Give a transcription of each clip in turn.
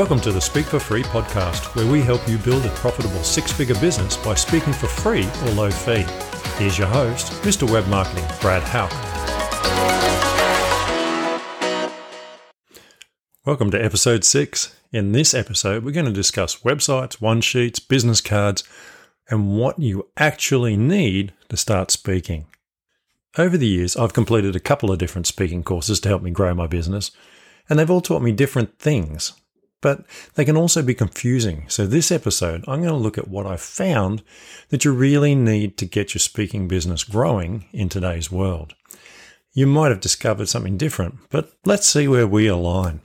Welcome to the Speak for Free podcast, where we help you build a profitable six figure business by speaking for free or low fee. Here's your host, Mr. Web Marketing, Brad Hauck. Welcome to episode six. In this episode, we're going to discuss websites, one sheets, business cards, and what you actually need to start speaking. Over the years, I've completed a couple of different speaking courses to help me grow my business, and they've all taught me different things but they can also be confusing. So, this episode, I'm going to look at what I found that you really need to get your speaking business growing in today's world. You might have discovered something different, but let's see where we align.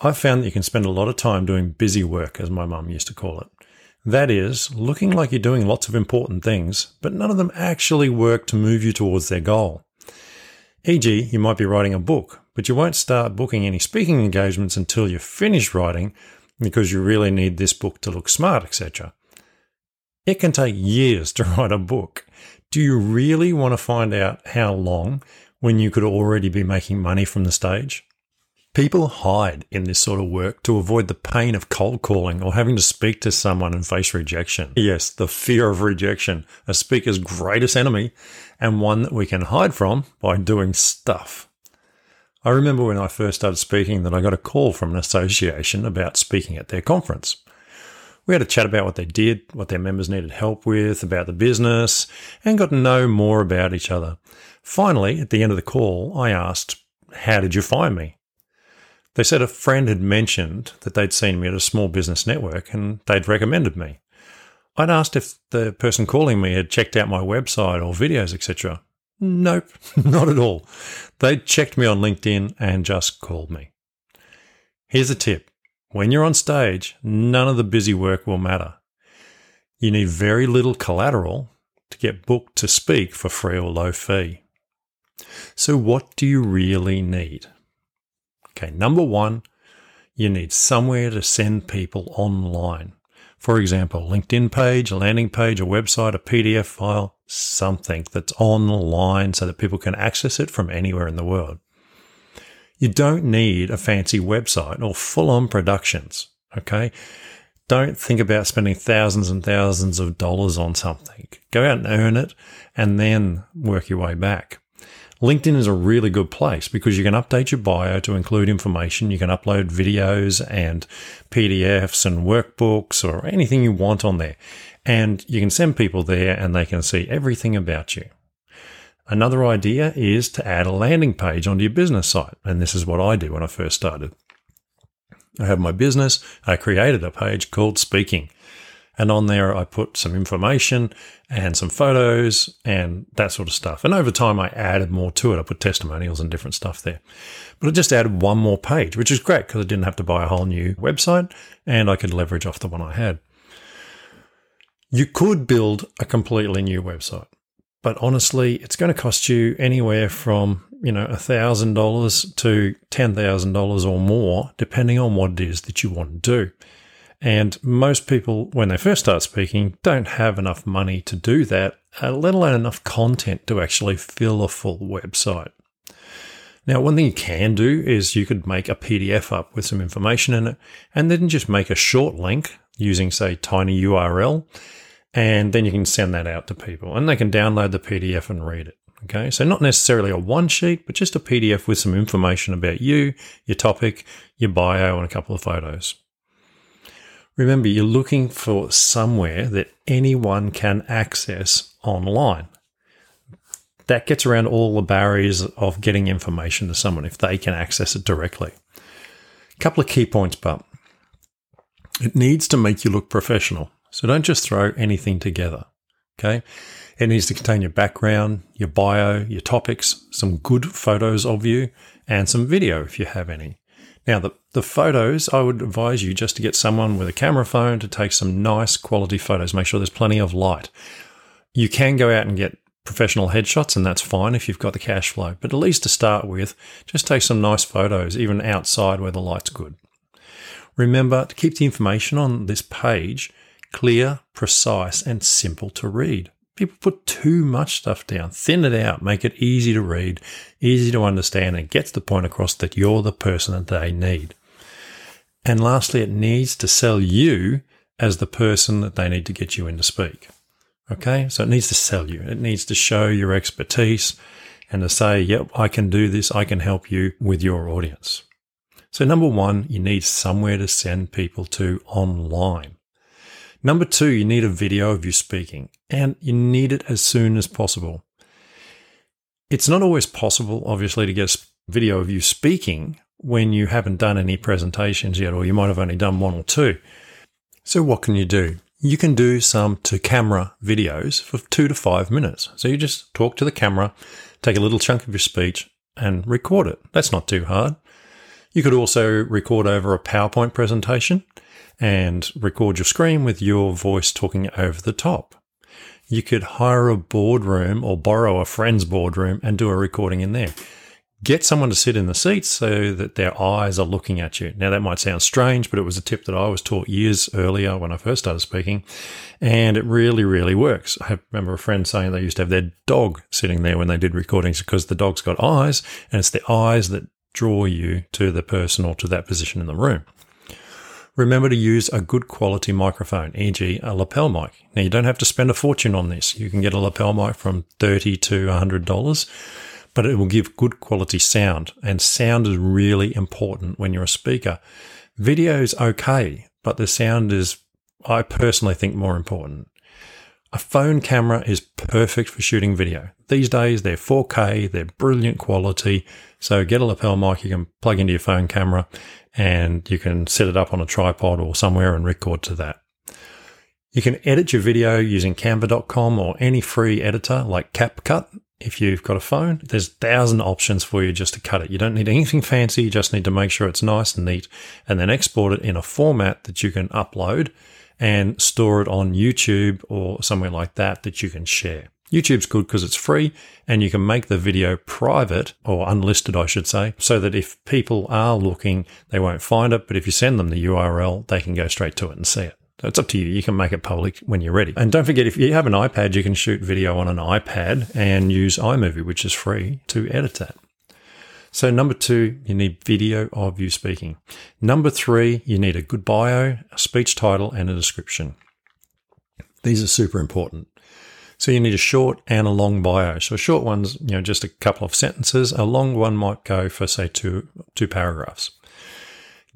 I've found that you can spend a lot of time doing busy work, as my mum used to call it. That is, looking like you're doing lots of important things, but none of them actually work to move you towards their goal. E.g., you might be writing a book, but you won't start booking any speaking engagements until you've finished writing because you really need this book to look smart, etc. It can take years to write a book. Do you really want to find out how long when you could already be making money from the stage? People hide in this sort of work to avoid the pain of cold calling or having to speak to someone and face rejection. Yes, the fear of rejection, a speaker's greatest enemy, and one that we can hide from by doing stuff. I remember when I first started speaking that I got a call from an association about speaking at their conference. We had a chat about what they did, what their members needed help with, about the business, and got to know more about each other. Finally, at the end of the call, I asked, How did you find me? They said a friend had mentioned that they'd seen me at a small business network and they'd recommended me. I'd asked if the person calling me had checked out my website or videos, etc. Nope, not at all. They checked me on LinkedIn and just called me. Here's a tip when you're on stage, none of the busy work will matter. You need very little collateral to get booked to speak for free or low fee. So, what do you really need? Okay, number one, you need somewhere to send people online. For example, LinkedIn page, a landing page, a website, a PDF file, something that's online so that people can access it from anywhere in the world. You don't need a fancy website or full on productions. Okay. Don't think about spending thousands and thousands of dollars on something. Go out and earn it and then work your way back. LinkedIn is a really good place because you can update your bio to include information. You can upload videos and PDFs and workbooks or anything you want on there. And you can send people there and they can see everything about you. Another idea is to add a landing page onto your business site. And this is what I do when I first started. I have my business. I created a page called Speaking. And on there, I put some information and some photos and that sort of stuff. And over time, I added more to it. I put testimonials and different stuff there. But I just added one more page, which is great because I didn't have to buy a whole new website and I could leverage off the one I had. You could build a completely new website, but honestly, it's going to cost you anywhere from you know $1,000 to $10,000 or more, depending on what it is that you want to do. And most people, when they first start speaking, don't have enough money to do that, uh, let alone enough content to actually fill a full website. Now, one thing you can do is you could make a PDF up with some information in it and then just make a short link using, say, tiny URL. and then you can send that out to people and they can download the PDF and read it. Okay, so not necessarily a one sheet, but just a PDF with some information about you, your topic, your bio, and a couple of photos. Remember, you're looking for somewhere that anyone can access online. That gets around all the barriers of getting information to someone if they can access it directly. A couple of key points, but it needs to make you look professional. So don't just throw anything together. Okay. It needs to contain your background, your bio, your topics, some good photos of you, and some video if you have any. Now, the, the photos, I would advise you just to get someone with a camera phone to take some nice quality photos. Make sure there's plenty of light. You can go out and get professional headshots, and that's fine if you've got the cash flow. But at least to start with, just take some nice photos, even outside where the light's good. Remember to keep the information on this page clear, precise, and simple to read. People put too much stuff down. Thin it out, make it easy to read, easy to understand, and gets the point across that you're the person that they need. And lastly, it needs to sell you as the person that they need to get you in to speak. Okay. So it needs to sell you. It needs to show your expertise and to say, yep, I can do this. I can help you with your audience. So number one, you need somewhere to send people to online. Number two, you need a video of you speaking and you need it as soon as possible. It's not always possible, obviously, to get a video of you speaking when you haven't done any presentations yet, or you might have only done one or two. So what can you do? You can do some to camera videos for two to five minutes. So you just talk to the camera, take a little chunk of your speech and record it. That's not too hard. You could also record over a PowerPoint presentation and record your screen with your voice talking over the top. You could hire a boardroom or borrow a friend's boardroom and do a recording in there. Get someone to sit in the seats so that their eyes are looking at you. Now, that might sound strange, but it was a tip that I was taught years earlier when I first started speaking, and it really, really works. I remember a friend saying they used to have their dog sitting there when they did recordings because the dog's got eyes, and it's the eyes that draw you to the person or to that position in the room. Remember to use a good quality microphone, e.g., a lapel mic. Now, you don't have to spend a fortune on this. You can get a lapel mic from 30 to $100, but it will give good quality sound. And sound is really important when you're a speaker. Video is okay, but the sound is, I personally think, more important. A phone camera is perfect for shooting video. These days, they're 4K, they're brilliant quality. So get a lapel mic you can plug into your phone camera and you can set it up on a tripod or somewhere and record to that. You can edit your video using canva.com or any free editor like CapCut. If you've got a phone, there's a thousand options for you just to cut it. You don't need anything fancy. You just need to make sure it's nice and neat and then export it in a format that you can upload and store it on YouTube or somewhere like that that you can share. YouTube's good because it's free and you can make the video private or unlisted, I should say, so that if people are looking, they won't find it. But if you send them the URL, they can go straight to it and see it. So it's up to you. You can make it public when you're ready. And don't forget, if you have an iPad, you can shoot video on an iPad and use iMovie, which is free to edit that. So number two, you need video of you speaking. Number three, you need a good bio, a speech title, and a description. These are super important. So you need a short and a long bio. So a short one's, you know, just a couple of sentences. A long one might go for say two two paragraphs.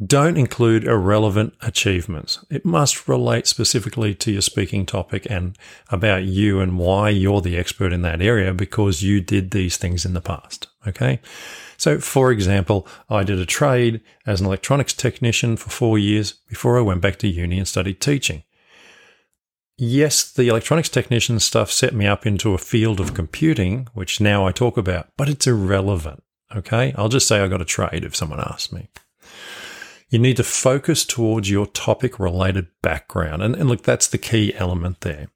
Don't include irrelevant achievements. It must relate specifically to your speaking topic and about you and why you're the expert in that area because you did these things in the past. Okay. So, for example, I did a trade as an electronics technician for four years before I went back to uni and studied teaching yes, the electronics technician stuff set me up into a field of computing, which now I talk about, but it's irrelevant. Okay. I'll just say I got a trade if someone asks me. You need to focus towards your topic related background. And, and look, that's the key element there.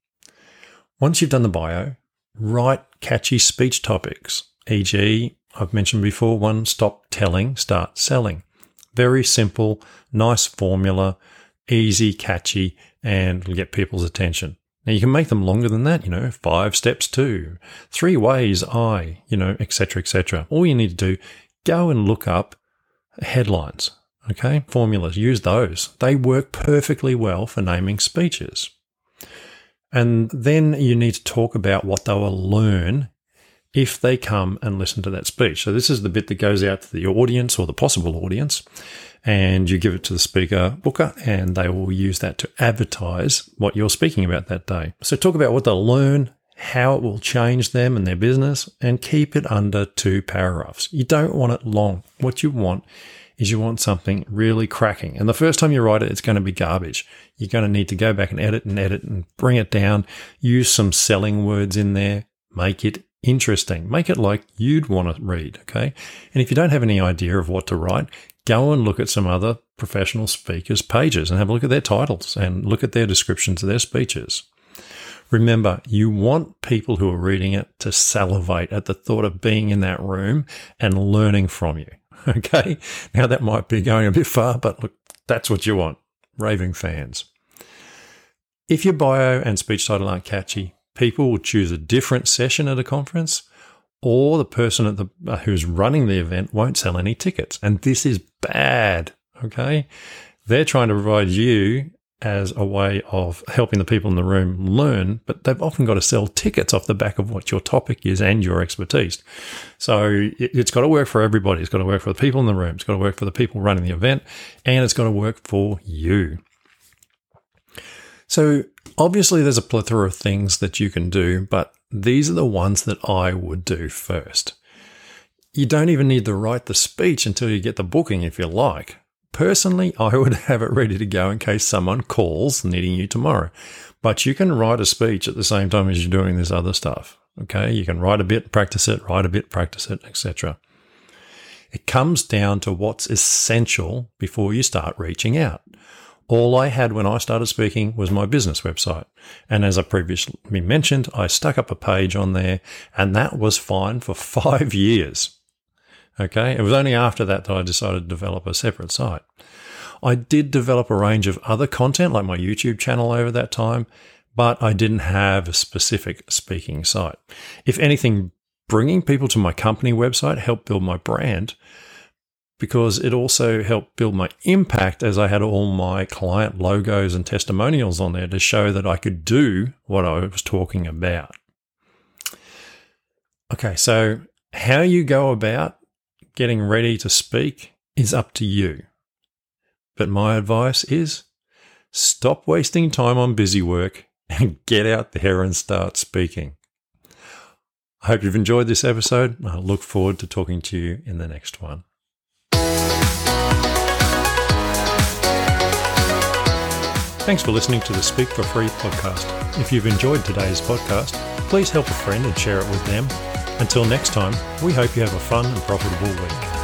Once you've done the bio, write catchy speech topics, e.g., I've mentioned before, one stop telling, start selling. Very simple, nice formula, easy, catchy, and get people's attention. Now you can make them longer than that, you know, five steps to, three ways I, you know, etc., etc. All you need to do, go and look up headlines, okay, formulas, use those. They work perfectly well for naming speeches. And then you need to talk about what they will learn if they come and listen to that speech. So this is the bit that goes out to the audience or the possible audience and you give it to the speaker booker and they will use that to advertise what you're speaking about that day. So talk about what they'll learn, how it will change them and their business and keep it under two paragraphs. You don't want it long. What you want is you want something really cracking. And the first time you write it, it's going to be garbage. You're going to need to go back and edit and edit and bring it down. Use some selling words in there. Make it interesting. Make it like you'd want to read. Okay. And if you don't have any idea of what to write, go and look at some other professional speakers' pages and have a look at their titles and look at their descriptions of their speeches. Remember, you want people who are reading it to salivate at the thought of being in that room and learning from you. Okay. Now that might be going a bit far, but look, that's what you want. Raving fans. If your bio and speech title aren't catchy, people will choose a different session at a conference or the person at the uh, who's running the event won't sell any tickets and this is bad okay They're trying to provide you as a way of helping the people in the room learn, but they've often got to sell tickets off the back of what your topic is and your expertise. So it, has got to work for everybody. It's got to work for the people in the room. It's got to work for the people running the event, and it's got to work for you. So obviously, there's a plethora of things that you can do, but these are the ones that I would do first. You don't even need to write the speech until you get the booking if you like. Personally, I would have it ready to go in case someone calls needing you tomorrow. But you can write a speech at the same time as you're doing this other stuff. Okay, you can write a bit, practice it, write a bit, practice it, etc. It comes down to what's essential before you start reaching out. All I had when I started speaking was my business website. And as I previously mentioned, I stuck up a page on there and that was fine for five years. Okay. It was only after that that I decided to develop a separate site. I did develop a range of other content like my YouTube channel over that time, but I didn't have a specific speaking site. If anything, bringing people to my company website helped build my brand because it also helped build my impact as I had all my client logos and testimonials on there to show that I could do what I was talking about. Okay, so how you go about getting ready to speak is up to you. But my advice is stop wasting time on busy work and get out there and start speaking. I hope you've enjoyed this episode. I look forward to talking to you in the next one. Thanks for listening to the Speak for Free podcast. If you've enjoyed today's podcast, please help a friend and share it with them until next time, we hope you have a fun and profitable week.